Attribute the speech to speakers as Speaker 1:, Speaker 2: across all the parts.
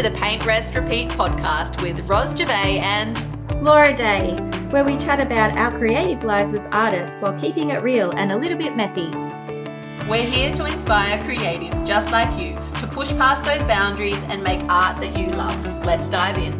Speaker 1: to the Paint Rest Repeat podcast with Ros Gervais and
Speaker 2: Laura Day, where we chat about our creative lives as artists while keeping it real and a little bit messy.
Speaker 1: We're here to inspire creatives just like you to push past those boundaries and make art that you love. Let's dive in.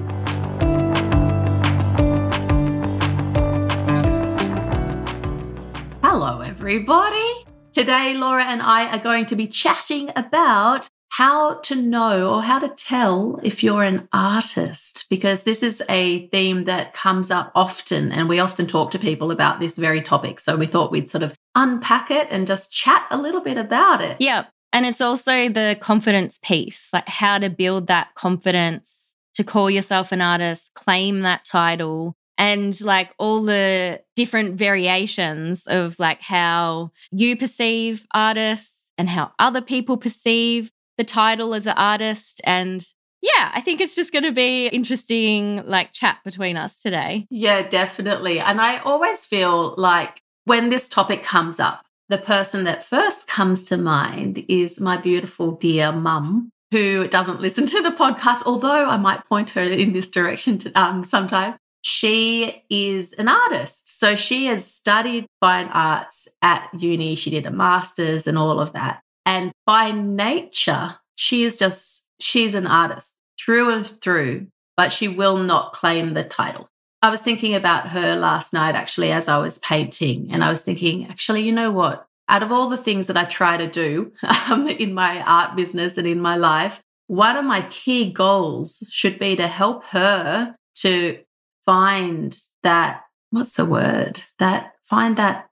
Speaker 1: Hello, everybody. Today, Laura and I are going to be chatting about how to know or how to tell if you're an artist, because this is a theme that comes up often. And we often talk to people about this very topic. So we thought we'd sort of unpack it and just chat a little bit about it.
Speaker 3: Yeah. And it's also the confidence piece, like how to build that confidence to call yourself an artist, claim that title, and like all the different variations of like how you perceive artists and how other people perceive the title as an artist. And yeah, I think it's just going to be interesting, like chat between us today.
Speaker 1: Yeah, definitely. And I always feel like when this topic comes up, the person that first comes to mind is my beautiful dear mum, who doesn't listen to the podcast, although I might point her in this direction to, um, sometime. She is an artist. So she has studied fine arts at uni. She did a master's and all of that. And by nature, she is just, she's an artist through and through, but she will not claim the title. I was thinking about her last night, actually, as I was painting. And I was thinking, actually, you know what? Out of all the things that I try to do um, in my art business and in my life, one of my key goals should be to help her to find that, what's the word? That, find that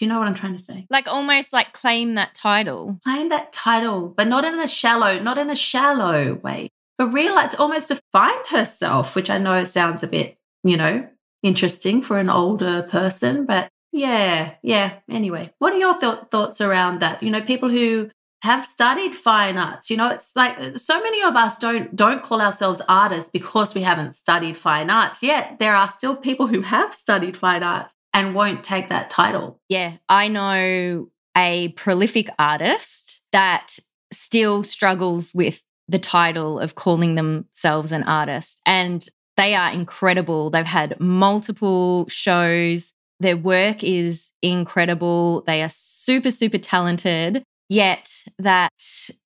Speaker 1: do you know what I'm trying to say?
Speaker 3: Like almost like claim that title.
Speaker 1: Claim that title, but not in a shallow, not in a shallow way, but realize almost to find herself, which I know sounds a bit, you know, interesting for an older person, but yeah, yeah. Anyway, what are your th- thoughts around that? You know, people who have studied fine arts. You know, it's like so many of us don't don't call ourselves artists because we haven't studied fine arts. Yet there are still people who have studied fine arts and won't take that title.
Speaker 3: Yeah, I know a prolific artist that still struggles with the title of calling themselves an artist. And they are incredible. They've had multiple shows. Their work is incredible. They are super, super talented. Yet that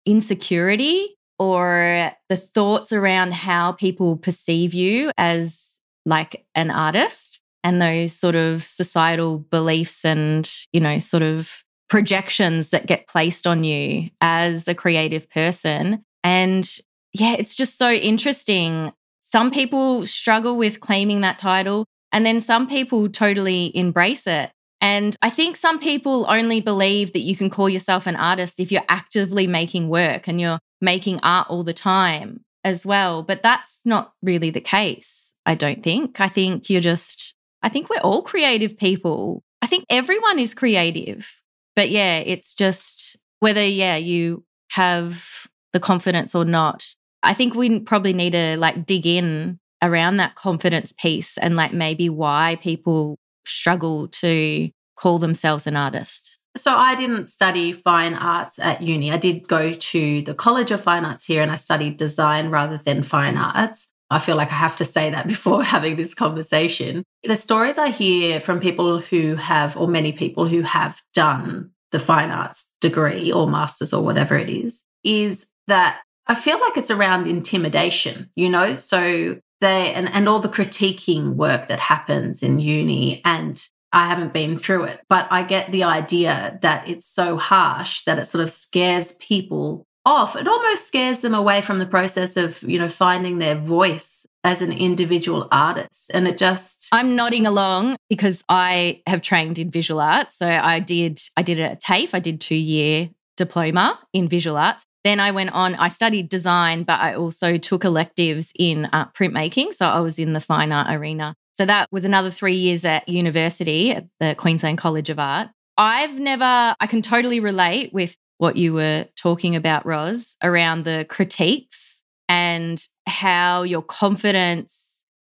Speaker 3: insecurity or the thoughts around how people perceive you as like an artist and those sort of societal beliefs and, you know, sort of projections that get placed on you as a creative person. And yeah, it's just so interesting. Some people struggle with claiming that title, and then some people totally embrace it. And I think some people only believe that you can call yourself an artist if you're actively making work and you're making art all the time as well. But that's not really the case, I don't think. I think you're just I think we're all creative people. I think everyone is creative. But yeah, it's just whether, yeah, you have the confidence or not. I think we probably need to like dig in around that confidence piece and like maybe why people struggle to call themselves an artist.
Speaker 1: So I didn't study fine arts at uni. I did go to the College of Fine Arts here and I studied design rather than fine arts. I feel like I have to say that before having this conversation. The stories I hear from people who have, or many people who have done the fine arts degree or master's or whatever it is, is that I feel like it's around intimidation, you know? So they, and, and all the critiquing work that happens in uni. And I haven't been through it, but I get the idea that it's so harsh that it sort of scares people off. It almost scares them away from the process of, you know, finding their voice as an individual artist. And it just
Speaker 3: I'm nodding along because I have trained in visual arts. So I did I did it at TAFE. I did 2-year diploma in visual arts. Then I went on, I studied design, but I also took electives in uh, printmaking. So I was in the fine art arena. So that was another three years at university at the Queensland College of Art. I've never, I can totally relate with what you were talking about, Ros, around the critiques and how your confidence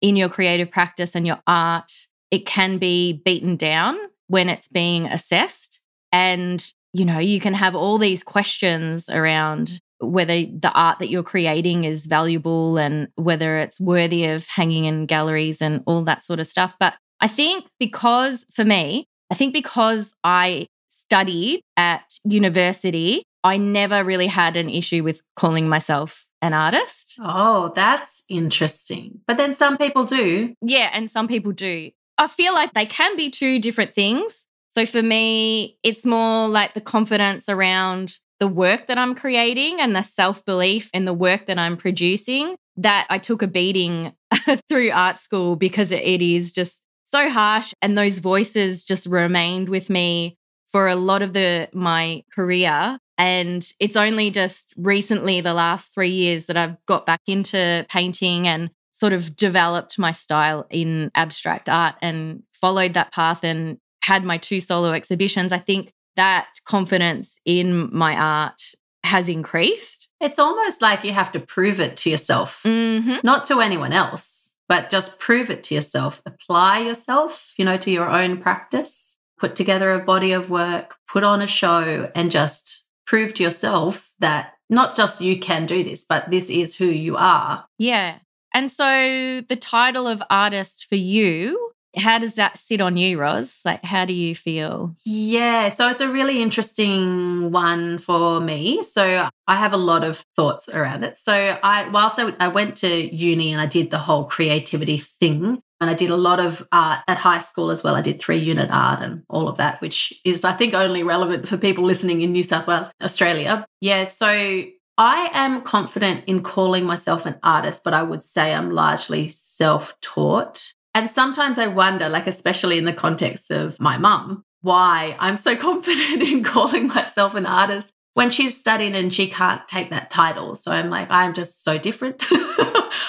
Speaker 3: in your creative practice and your art, it can be beaten down when it's being assessed. And, you know, you can have all these questions around whether the art that you're creating is valuable and whether it's worthy of hanging in galleries and all that sort of stuff. But I think because for me, I think because I studied at university, I never really had an issue with calling myself an artist.
Speaker 1: Oh, that's interesting. But then some people do.
Speaker 3: Yeah, and some people do. I feel like they can be two different things. So for me, it's more like the confidence around the work that I'm creating and the self belief in the work that I'm producing that I took a beating through art school because it is just so harsh. And those voices just remained with me for a lot of the my career. And it's only just recently, the last three years, that I've got back into painting and sort of developed my style in abstract art and followed that path and had my two solo exhibitions. I think that confidence in my art has increased.
Speaker 1: It's almost like you have to prove it to yourself,
Speaker 3: Mm-hmm.
Speaker 1: not to anyone else, but just prove it to yourself. Apply yourself, you know, to your own practice, put together a body of work, put on a show, and just prove to yourself that not just you can do this, but this is who you are.
Speaker 3: Yeah. And so the title of artist for you, how does that sit on you, Ros? Like, how do you feel?
Speaker 1: Yeah, so it's a really interesting one for me. So I have a lot of thoughts around it. So I, whilst I, I went to uni and I did the whole creativity thing, and I did a lot of art at high school as well. I did three unit art and all of that, which is, I think, only relevant for people listening in New South Wales, Australia. Yeah, so I am confident in calling myself an artist, but I would say I'm largely self taught. And sometimes I wonder, like, especially in the context of my mum, why I'm so confident in calling myself an artist when she's studying and she can't take that title. So I'm like, I'm just so different.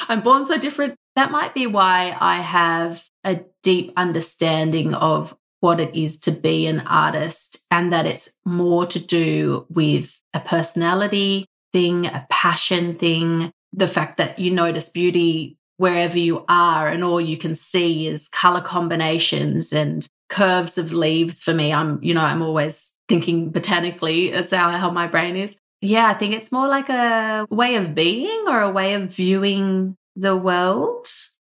Speaker 1: I'm born so different. That might be why I have a deep understanding of what it is to be an artist and that it's more to do with a personality thing, a passion thing, the fact that you notice beauty wherever you are and all you can see is color combinations and curves of leaves for me i'm you know i'm always thinking botanically that's how, how my brain is yeah i think it's more like a way of being or a way of viewing the world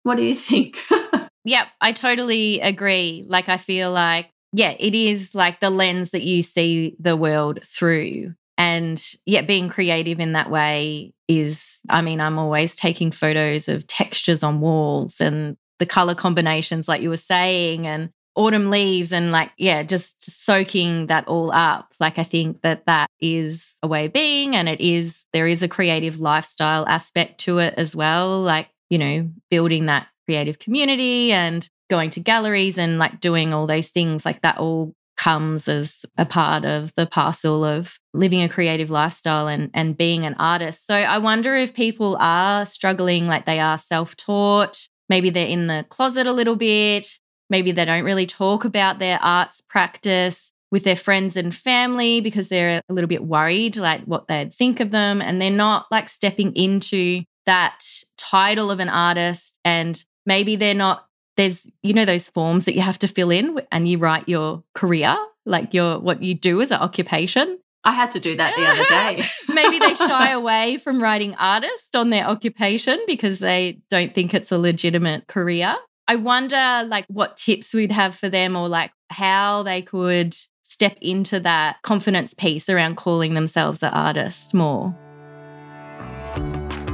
Speaker 1: what do you think
Speaker 3: Yep, I totally agree. Like, I feel like, yeah, it is like the lens that you see the world through. And yeah, being creative in that way is, I mean, I'm always taking photos of textures on walls and the color combinations, like you were saying, and autumn leaves, and like, yeah, just soaking that all up. Like, I think that that is a way of being, and it is, there is a creative lifestyle aspect to it as well. Like, you know, building that creative community and going to galleries and like doing all those things like that all comes as a part of the parcel of living a creative lifestyle and and being an artist. So I wonder if people are struggling like they are self-taught, maybe they're in the closet a little bit, maybe they don't really talk about their arts practice with their friends and family because they're a little bit worried like what they'd think of them and they're not like stepping into that title of an artist and maybe they're not there's you know those forms that you have to fill in and you write your career like your what you do as an occupation?
Speaker 1: I had to do that the other day.
Speaker 3: Maybe they shy away from writing artist on their occupation because they don't think it's a legitimate career. I wonder like what tips we'd have for them or like how they could step into that confidence piece around calling themselves an artist more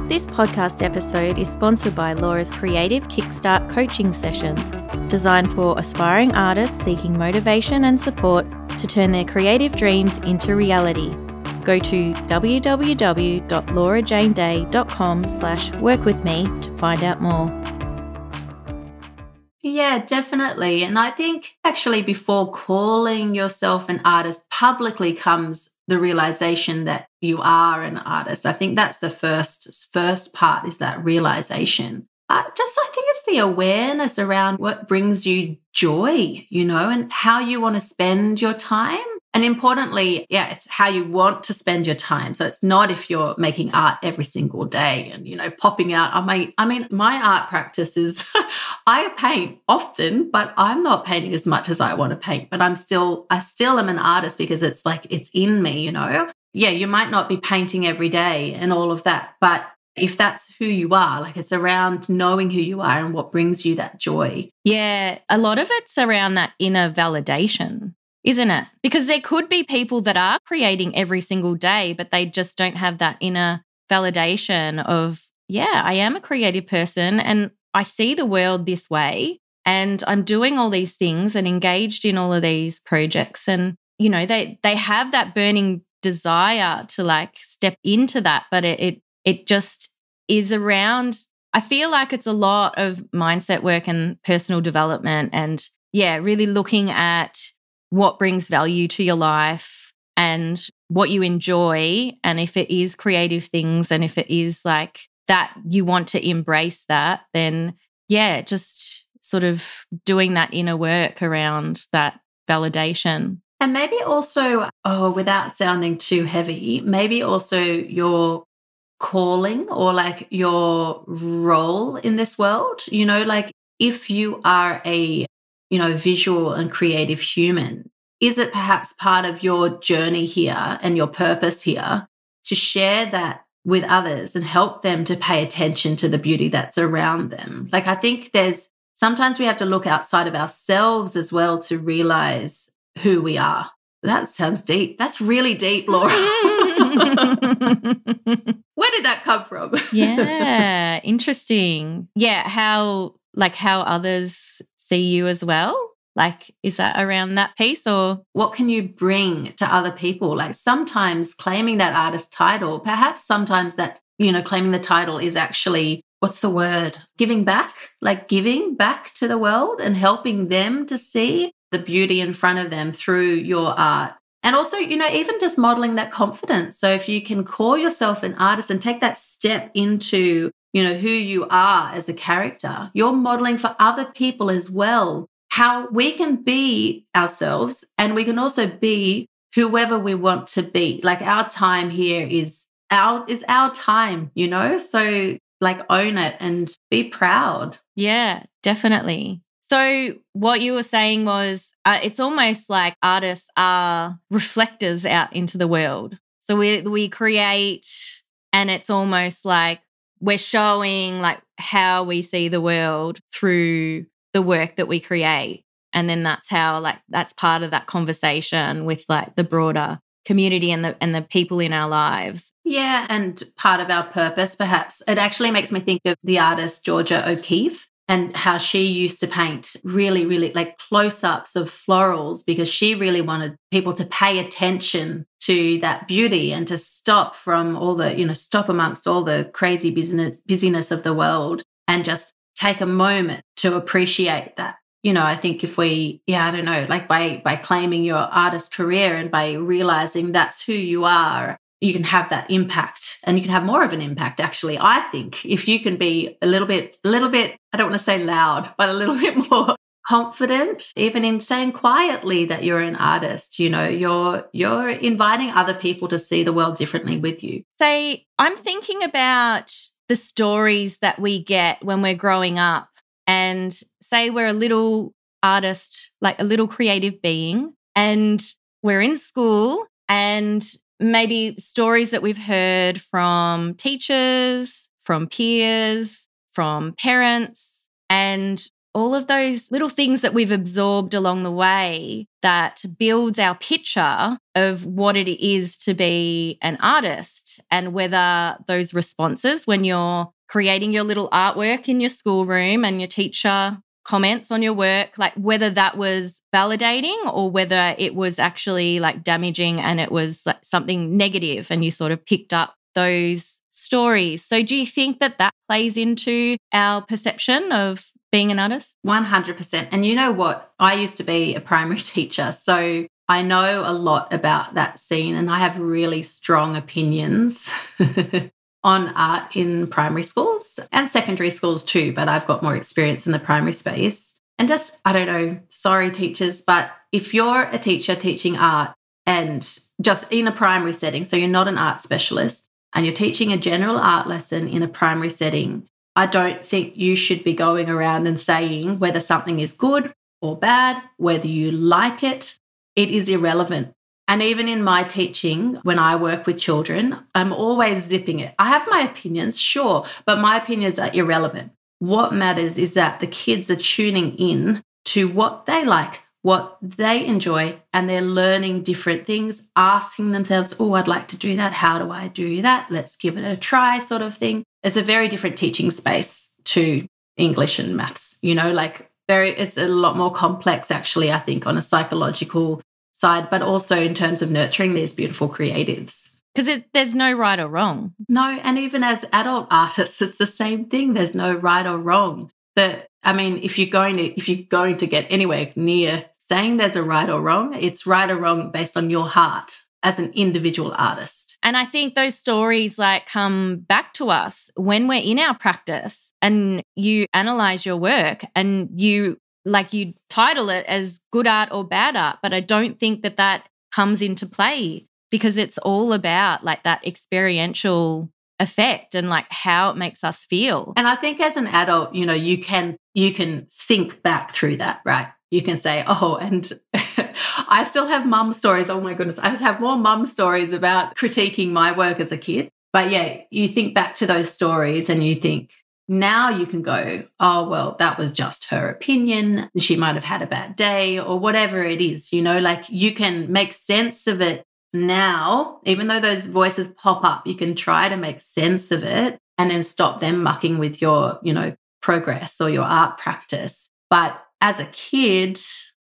Speaker 2: This podcast episode is sponsored by Laura's Creative Kickstart coaching sessions, designed for aspiring artists seeking motivation and support to turn their creative dreams into reality. Go to www.laurajaneday.com slash work with me to find out more.
Speaker 1: Yeah, definitely. And I think actually before calling yourself an artist publicly comes the realization that you are an artist. I think that's the first first part is that realization. Uh, just I think it's the awareness around what brings you joy, you know, and how you want to spend your time. And importantly, yeah, it's how you want to spend your time. So it's not if you're making art every single day and, you know, popping out. I mean, I mean, my art practice is I paint often, but I'm not painting as much as I want to paint. But I'm still, I still am an artist because it's like, it's in me, you know. yeah, you might not be painting every day and all of that, but if that's who you are, like it's around knowing who you are and what brings you that joy.
Speaker 3: Yeah, a lot of it's around that inner validation, isn't it? Because there could be people that are creating every single day, but they just don't have that inner validation of, yeah, I am a creative person and I see the world this way and I'm doing all these things and engaged in all of these projects and you know they they have that burning desire to like step into that but it it, it just is around I feel like it's a lot of mindset work and personal development and yeah, really looking at what brings value to your life and what you enjoy and if it is creative things and if it is like that you want to embrace that then yeah, just sort of doing that inner work around that validation.
Speaker 1: And maybe also, oh, without sounding too heavy, maybe also your calling or like your role in this world. You know, like if you are a, you know, visual and creative human, is it perhaps part of your journey here and your purpose here to share that with others and help them to pay attention to the beauty that's around them? Like, I think there's sometimes we have to look outside of ourselves as well to realize who we are. That sounds deep. That's really deep, Laura. Where did that come from?
Speaker 3: yeah, interesting. Yeah, how like how others see you as well? Like, is that around that piece or?
Speaker 1: What can you bring to other people? Like, sometimes claiming that artist title, perhaps sometimes that, you know, claiming the title is actually, what's the word? Giving back, like giving back to the world and helping them to see the beauty in front of them through your art. And also, you know, even just modeling that confidence. So if you can call yourself an artist and take that step into, you know, who you are as a character, you're modeling for other people as well how we can be ourselves and we can also be whoever we want to be. Like our time here is our is our time, you know? So like own it and be proud.
Speaker 3: Yeah, definitely. So, what you were saying was uh, it's almost like artists are reflectors out into the world. So, we, we create, and it's almost like we're showing like how we see the world through the work that we create. And then that's how, like, that's part of that conversation with like the broader community and the and the people in our lives.
Speaker 1: Yeah, and part of our purpose perhaps. It actually makes me think of the artist Georgia O'Keeffe and how she used to paint really, really like close ups of florals because she really wanted people to pay attention to that beauty and to stop from all the, you know, stop amongst all the crazy business, busyness of the world and just take a moment to appreciate that. You know, I think if we, yeah, I don't know, like by by claiming your artist career and by realizing that's who you are you can have that impact and you can have more of an impact actually i think if you can be a little bit a little bit i don't want to say loud but a little bit more confident even in saying quietly that you're an artist you know you're you're inviting other people to see the world differently with you.
Speaker 3: Say i'm thinking about the stories that we get when we're growing up and say we're a little artist like a little creative being and we're in school and maybe stories that we've heard from teachers, from peers, from parents, and all of those little things that we've absorbed along the way that builds our picture of what it is to be an artist and whether those responses when you're creating your little artwork in your schoolroom and your teacher comments on your work, like whether that was validating or whether it was actually like damaging and it was like something negative and you sort of picked up those stories. So do you think that that plays into our perception of being an artist?
Speaker 1: 100%. And you know what? I used to be a primary teacher. So I know a lot about that scene and I have really strong opinions on art in primary schools and secondary schools too, but I've got more experience in the primary space. And just, I don't know, sorry, teachers, but if you're a teacher teaching art and just in a primary setting, so you're not an art specialist and you're teaching a general art lesson in a primary setting, I don't think you should be going around and saying whether something is good or bad, whether you like it. It is irrelevant And even in my teaching, when I work with children, I'm always zipping it. I have my opinions, sure, but my opinions are irrelevant. What matters is that the kids are tuning in to what they like, what they enjoy, and they're learning different things, asking themselves, Oh, I'd like to do that. How do I do that? Let's give it a try, sort of thing. It's a very different teaching space to English and maths, you know, like very, it's a lot more complex, actually, I think, on a psychological side, but also in terms of nurturing these beautiful creatives.
Speaker 3: Because there's no right or wrong.
Speaker 1: No, and even as adult artists, it's the same thing. There's no right or wrong. But I mean, if you're going to if you're going to get anywhere near saying there's a right or wrong, it's right or wrong based on your heart as an individual artist.
Speaker 3: And I think those stories like come back to us when we're in our practice and you analyze your work and you like you title it as good art or bad art, but I don't think that that comes into play because it's all about like that experiential effect and like how it makes us feel.
Speaker 1: And I think as an adult, you know, you can you can think back through that, right? You can say, "Oh, and I still have mum stories. Oh my goodness, I have more mum stories about critiquing my work as a kid." But yeah, you think back to those stories and you think, now you can go, oh, well, that was just her opinion. She might have had a bad day or whatever it is. You know, like you can make sense of it now, even though those voices pop up, you can try to make sense of it and then stop them mucking with your, you know, progress or your art practice. But as a kid,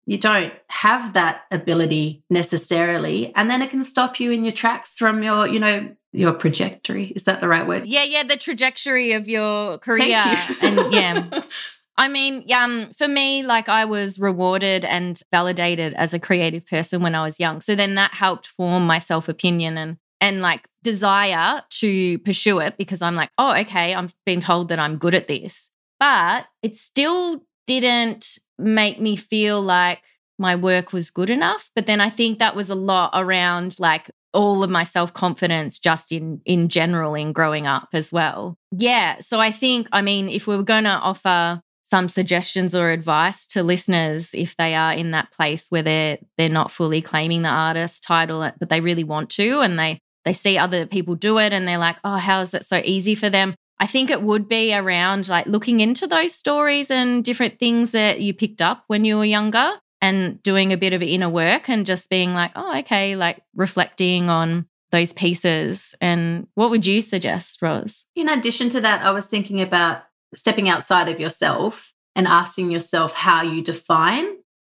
Speaker 1: you don't have that ability necessarily. And then it can stop you in your tracks from your, you know, your trajectory. Is that the right word?
Speaker 3: Yeah, yeah, the trajectory of your career. and yeah. I mean, um, for me, like I was rewarded and validated as a creative person when I was young. So then that helped form my self opinion and and like desire to pursue it because I'm like, oh, okay, I'm being told that I'm good at this. But it still didn't make me feel like my work was good enough. But then I think that was a lot around like all of my self-confidence just in in general in growing up as well. Yeah, so I think I mean if we were going to offer some suggestions or advice to listeners if they are in that place where they're they're not fully claiming the artist title but they really want to and they they see other people do it and they're like, "Oh, how is it so easy for them?" I think it would be around like looking into those stories and different things that you picked up when you were younger and doing a bit of inner work and just being like, oh, okay, like reflecting on those pieces. And what would you suggest, Rose?
Speaker 1: In addition to that, I was thinking about stepping outside of yourself and asking yourself how you define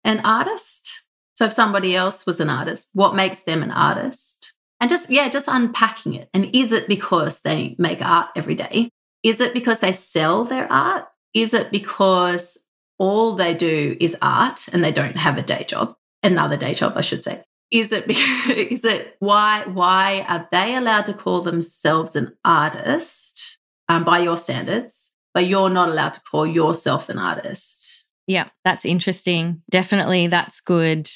Speaker 1: an artist. So if somebody else was an artist, what makes them an artist? And just, yeah, just unpacking it. And is it because they make art every day? Is it because they sell their art? Is it because all they do is art and they don't have a day job, another day job, I should say. Is it is it why why are they allowed to call themselves an artist um, by your standards, but you're not allowed to call yourself an artist?
Speaker 3: Yeah, that's interesting. Definitely, that's good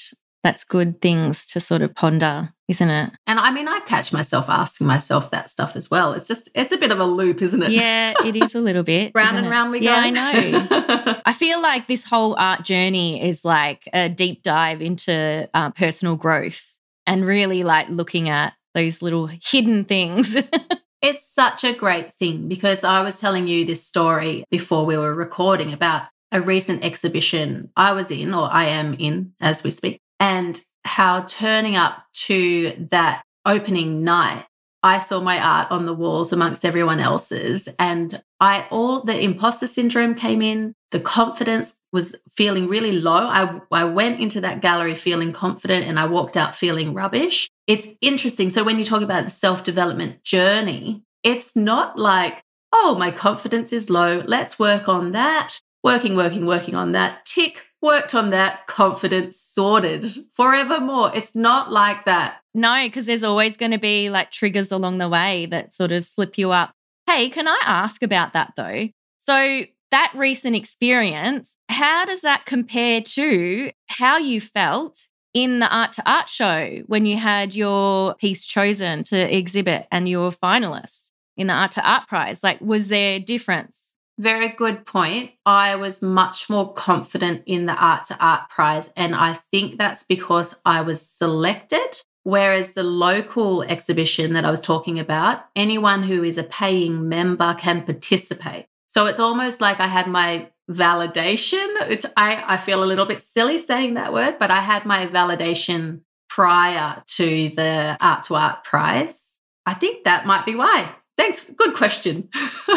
Speaker 3: that's good things to sort of ponder, isn't it?
Speaker 1: And I mean, I catch myself asking myself that stuff as well. It's just, it's a bit of a loop, isn't it?
Speaker 3: Yeah, it is a little bit.
Speaker 1: round and
Speaker 3: it?
Speaker 1: round we
Speaker 3: go. Yeah, I know. I feel like this whole art journey is like a deep dive into uh, personal growth and really like looking at those little hidden things.
Speaker 1: it's such a great thing because I was telling you this story before we were recording about a recent exhibition I was in, or I am in as we speak, and how turning up to that opening night, I saw my art on the walls amongst everyone else's. And I, all the imposter syndrome came in. The confidence was feeling really low. I, I went into that gallery feeling confident and I walked out feeling rubbish. It's interesting. So when you talk about the self development journey, it's not like, oh, my confidence is low. Let's work on that. Working, working, working on that. Tick, worked on that, confidence sorted forevermore. It's not like that.
Speaker 3: No, because there's always going to be like triggers along the way that sort of slip you up. Hey, can I ask about that though? So, that recent experience, how does that compare to how you felt in the art to art show when you had your piece chosen to exhibit and you were finalist in the art to art prize? Like, was there a difference?
Speaker 1: Very good point. I was much more confident in the Art to Art prize. And I think that's because I was selected Whereas the local exhibition that I was talking about, anyone who is a paying member can participate. So it's almost like I had my validation. I, I feel a little bit silly saying that word, but I had my validation prior to the Art to Art prize. I think that might be why. Thanks. Good question.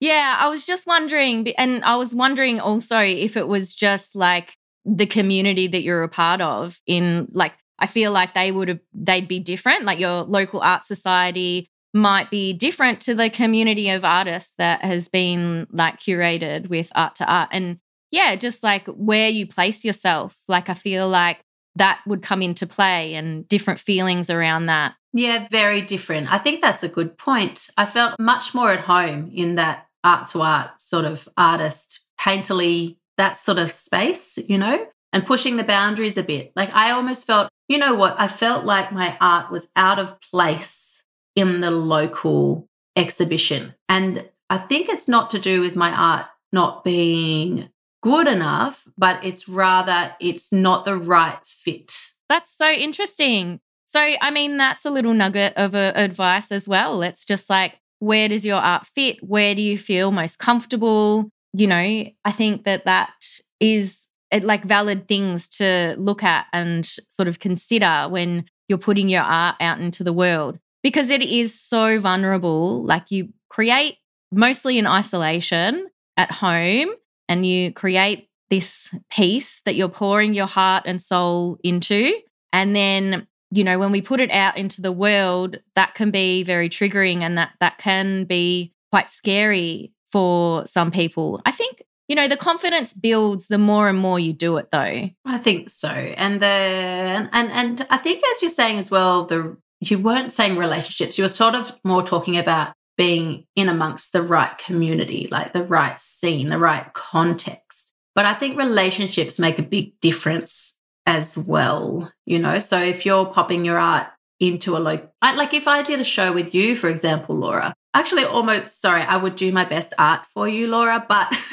Speaker 3: yeah, I was just wondering, and I was wondering also if it was just like the community that you're a part of in like I feel like they would have they'd be different. Like your local art society might be different to the community of artists that has been like curated with art to art. And yeah, just like where you place yourself. Like I feel like that would come into play and different feelings around that.
Speaker 1: Yeah, very different. I think that's a good point. I felt much more at home in that art to art sort of artist, painterly, that sort of space, you know, and pushing the boundaries a bit. Like I almost felt, you know what, I felt like my art was out of place in the local exhibition. And I think it's not to do with my art not being good enough, but it's rather it's not the right fit.
Speaker 3: That's so interesting. So, I mean, that's a little nugget of uh, advice as well. It's just like, where does your art fit? Where do you feel most comfortable? You know, I think that that is it, like valid things to look at and sort of consider when you're putting your art out into the world because it is so vulnerable. Like you create mostly in isolation at home and you create this piece that you're pouring your heart and soul into. And then, you know, when we put it out into the world, that can be very triggering and that that can be quite scary for some people. I think you know the confidence builds the more and more you do it though.
Speaker 1: I think so. And the and and i think as you're saying as well the you weren't saying relationships you were sort of more talking about being in amongst the right community like the right scene the right context. But i think relationships make a big difference as well you know? So if you're popping your art into a like if i did a show with you for example laura actually almost sorry i would do my best art for you laura but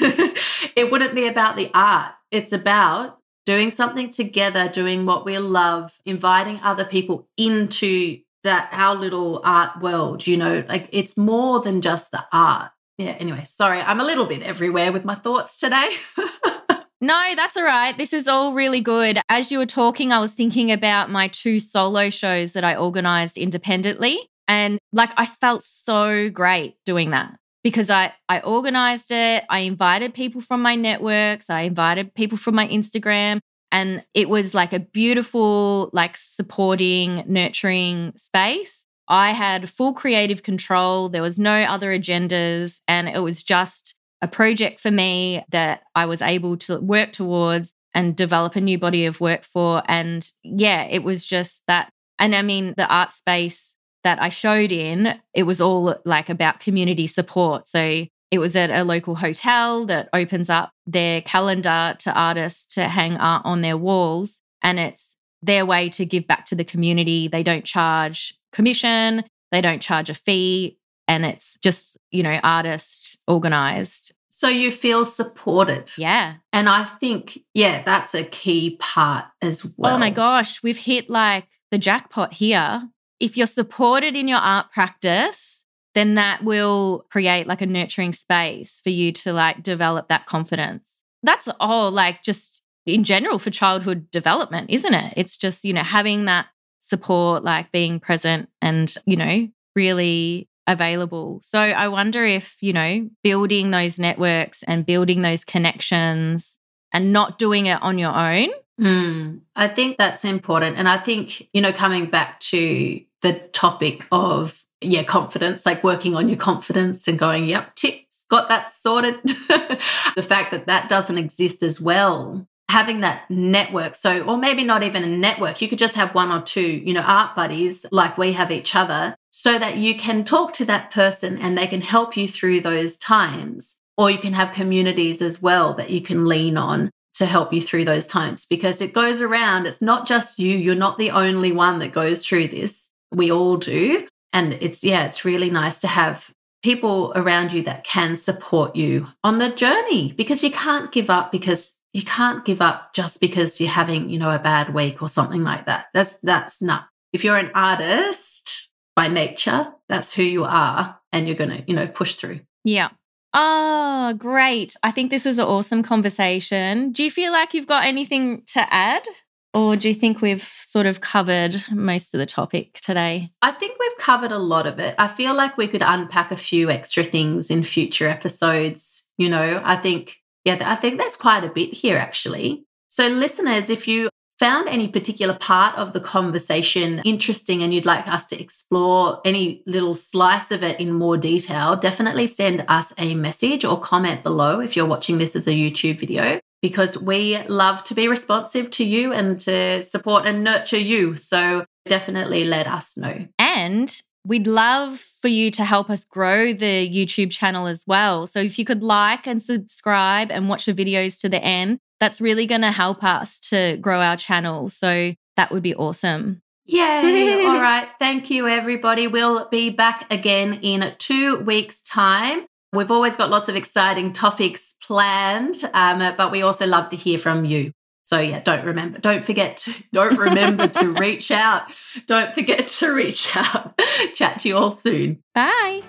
Speaker 1: it wouldn't be about the art. It's about doing something together doing what we love inviting other people into that our little art world you know? Like it's more than just the art. Yeah anyway sorry i'm a little bit everywhere with my thoughts today
Speaker 3: No, that's all right. This is all really good. As you were talking, I was thinking about my two solo shows that I organized independently. And like I felt so great doing that because I I organized it, I invited people from my networks, I invited people from my Instagram and it was like a beautiful like supporting, nurturing space. I had full creative control. There was no other agendas and it was just a project for me that I was able to work towards and develop a new body of work for and yeah, it was just that and I mean the art space that I showed in, it was all like about community support. So it was at a local hotel that opens up their calendar to artists to hang art on their walls. And it's their way to give back to the community. They don't charge commission, they don't charge a fee. And it's just, you know, artist organized.
Speaker 1: So you feel supported.
Speaker 3: Yeah.
Speaker 1: And I think, yeah, that's a key part as well.
Speaker 3: Oh my gosh, we've hit like the jackpot here if you're supported in your art practice, then that will create like a nurturing space for you to like develop that confidence. That's all like just in general for childhood development, isn't it? It's just, you know, having that support, like being present and, you know, really available. So I wonder if, you know, building those networks and building those connections and not doing it on your own.
Speaker 1: Mm, I think that's important. And I think, you know, coming back to the topic of yeah confidence like working on your confidence and going yep ticks got that sorted the fact that that doesn't exist as well having that network so or maybe not even a network you could just have one or two you know art buddies like we have each other so that you can talk to that person and they can help you through those times or you can have communities as well that you can lean on to help you through those times because it goes around it's not just you you're not the only one that goes through this we all do. And it's, yeah, it's really nice to have people around you that can support you on the journey because you can't give up because you can't give up just because you're having, you know, a bad week or something like that. That's, that's not, if you're an artist by nature, that's who you are, and you're going to, you know, push through.
Speaker 3: Yeah. Oh, great. I think this was an awesome conversation. Do you feel like you've got anything to add? Or do you think we've sort of covered most of the topic today?
Speaker 1: I think we've covered a lot of it. I feel like we could unpack a few extra things in future episodes. You know, I think, yeah, I think that's quite a bit here actually. So, listeners, if you found any particular part of the conversation interesting and you'd like us to explore any little slice of it in more detail, definitely send us a message or comment below if you're watching this as a YouTube video, because we love to be responsive to you and to support and nurture you. So definitely let us know.
Speaker 3: And We'd love for you to help us grow the YouTube channel as well. So if you could like and subscribe and watch the videos to the end, that's really going to help us to grow our channel. So that would be awesome.
Speaker 1: Yay. All right. Thank you, everybody. We'll be back again in two weeks' time. We've always got lots of exciting topics planned, um, but we also love to hear from you. So yeah, don't remember, don't forget, to, don't remember to reach out. Don't forget to reach out. Chat to you all soon.
Speaker 3: Bye.